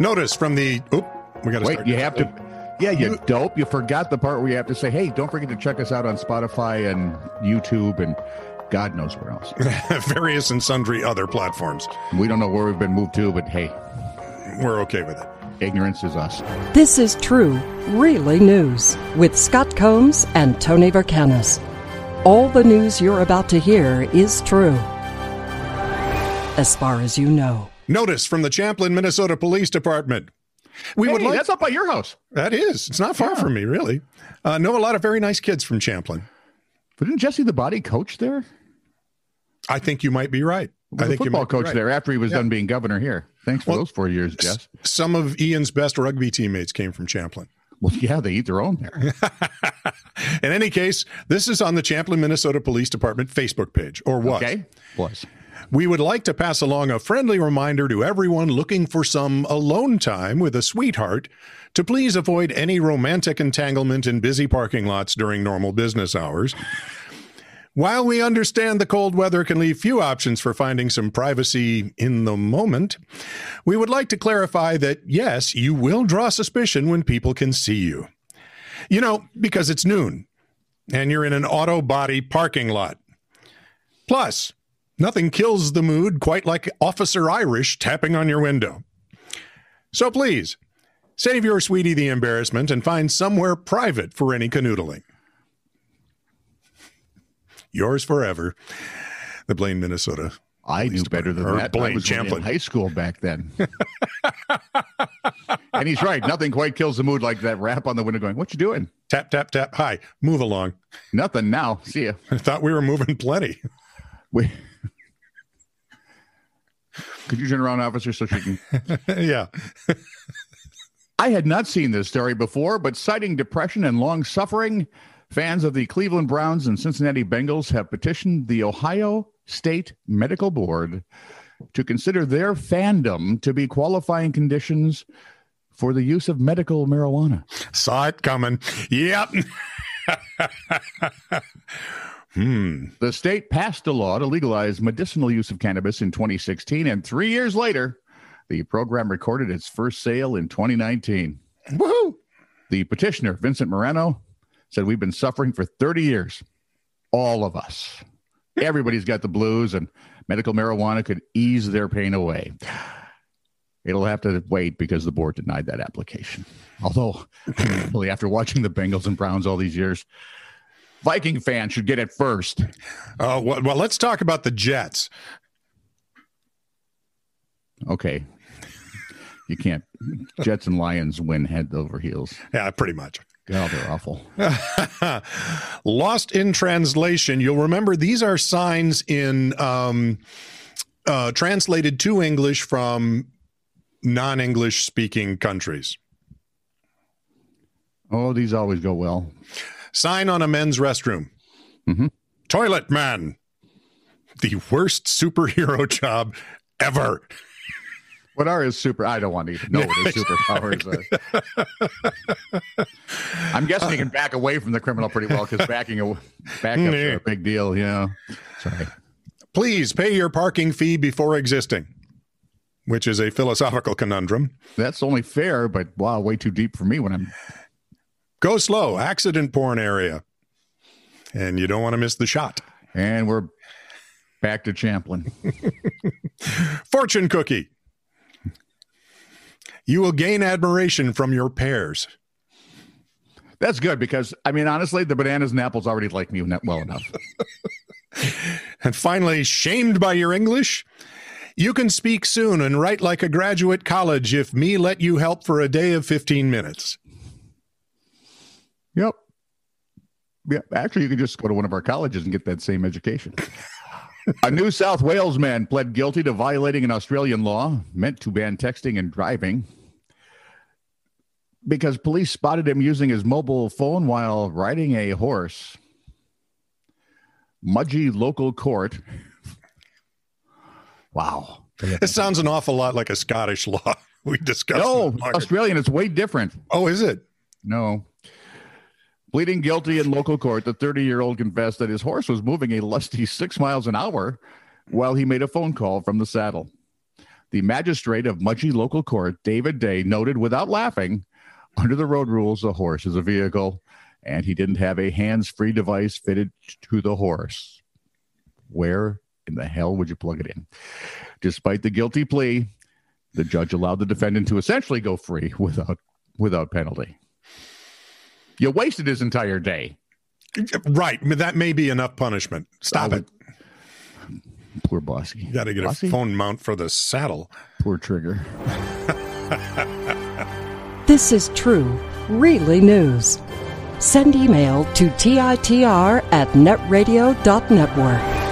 Notice from the. Oop, we got to Wait, you have to. Yeah, you dope. You forgot the part where you have to say, hey, don't forget to check us out on Spotify and YouTube and God knows where else. various and sundry other platforms. We don't know where we've been moved to, but hey, We're okay with it. ignorance is us. This is true, really news with Scott Combs and Tony Vercanis. All the news you're about to hear is true. As far as you know. Notice from the Champlin, Minnesota Police Department. We would Hey, like that's up by your house. that is. It's not far Yeah. from me, really. Uh, know a lot of very nice kids from Champlin. But didn't Jesse the Body coach there? I think you might be right. I think you football coach right. there after he was Yeah. done being governor here. Thanks for Well, those four years, Jess. Some of Ian's best rugby teammates came from Champlin. Well, yeah, they eat their own there. In any case, this is on the Champlin, Minnesota Police Department Facebook page, or what? Okay, was. We would like to pass along a friendly reminder to everyone looking for some alone time with a sweetheart to please avoid any romantic entanglement in busy parking lots during normal business hours. While we understand the cold weather can leave few options for finding some privacy in the moment, we would like to clarify that yes, you will draw suspicion when people can see you. You know, because it's noon and you're in an auto body parking lot. Plus, Nothing kills the mood quite like Officer Irish tapping on your window. So please, save your sweetie the embarrassment and find somewhere private for any canoodling. Yours forever, the Blaine, Minnesota. I knew better than Or that. I Blaine was Champlin. in high school back then. and he's right. Nothing quite kills the mood like that rap on the window going, What you doing? Tap, tap, tap. Hi, move along. Nothing now. See ya. I thought we were moving plenty. We... Could you turn around, officer, so she can yeah. I had not seen this story before, but citing depression and long suffering, fans of the Cleveland Browns and Cincinnati Bengals have petitioned the Ohio State Medical Board to consider their fandom to be qualifying conditions for the use of medical marijuana. Saw it coming. Yep. hmm. The state passed a law to legalize medicinal use of cannabis in 2016, and three years later, the program recorded its first sale in 2019. Woohoo. The petitioner, Vincent Moreno, said, We've been suffering for 30 years. All of us. Everybody's got the blues, and medical marijuana could ease their pain away. It'll have to wait because the board denied that application. Although, after watching the Bengals and Browns all these years, Viking fans should get it first. Uh, well, well, let's talk about the Jets. Okay. You can't. Jets and Lions win head over heels. Yeah, pretty much. God, they're awful. Lost in translation. You'll remember these are signs in um, uh, translated to English from non-English speaking countries. Oh, these always go well. Sign on a men's restroom. Mhm. Toilet man. The worst superhero job ever. What are his super? I don't want to even know what his superpowers are. I'm guessing he can back away from the criminal pretty well because backing a backups are a big deal. Yeah. Sorry. Please pay your parking fee before existing, which is a philosophical conundrum. That's only fair, but wow, way too deep for me when I'm. Go slow, accident porn area. And you don't want to miss the shot. And we're back to Champlin. Fortune cookie. You will gain admiration from your pears. That's good because I mean, honestly, the bananas and apples already like me well enough. And finally, shamed by your English? You can speak soon and write like a graduate college if me let you help for a day of 15 minutes. Yep. Yeah, actually, you can just go to one of our colleges and get that same education. a New South Wales man pled guilty to violating an Australian law meant to ban texting and driving because police spotted him using his mobile phone while riding a horse. Mudgee local court. Wow. This sounds an awful lot like a Scottish law we discussed. No. Australian, it's way different. Oh, is it? No. Pleading guilty in local court, the 30 year old confessed that his horse was moving a lusty six miles an hour while he made a phone call from the saddle. The magistrate of Mudgee Local Court, David Day, noted without laughing, under the road rules, a horse is a vehicle, and he didn't have a hands free device fitted to the horse. Where in the hell would you plug it in? Despite the guilty plea, the judge allowed the defendant to essentially go free without without penalty. You wasted his entire day. Right. That may be enough punishment. Stop Oh, it. Poor Bossy. You got to get Bossy? a phone mount for the saddle. Poor Trigger. This is true, really news. Send email to TITR at netradio.network.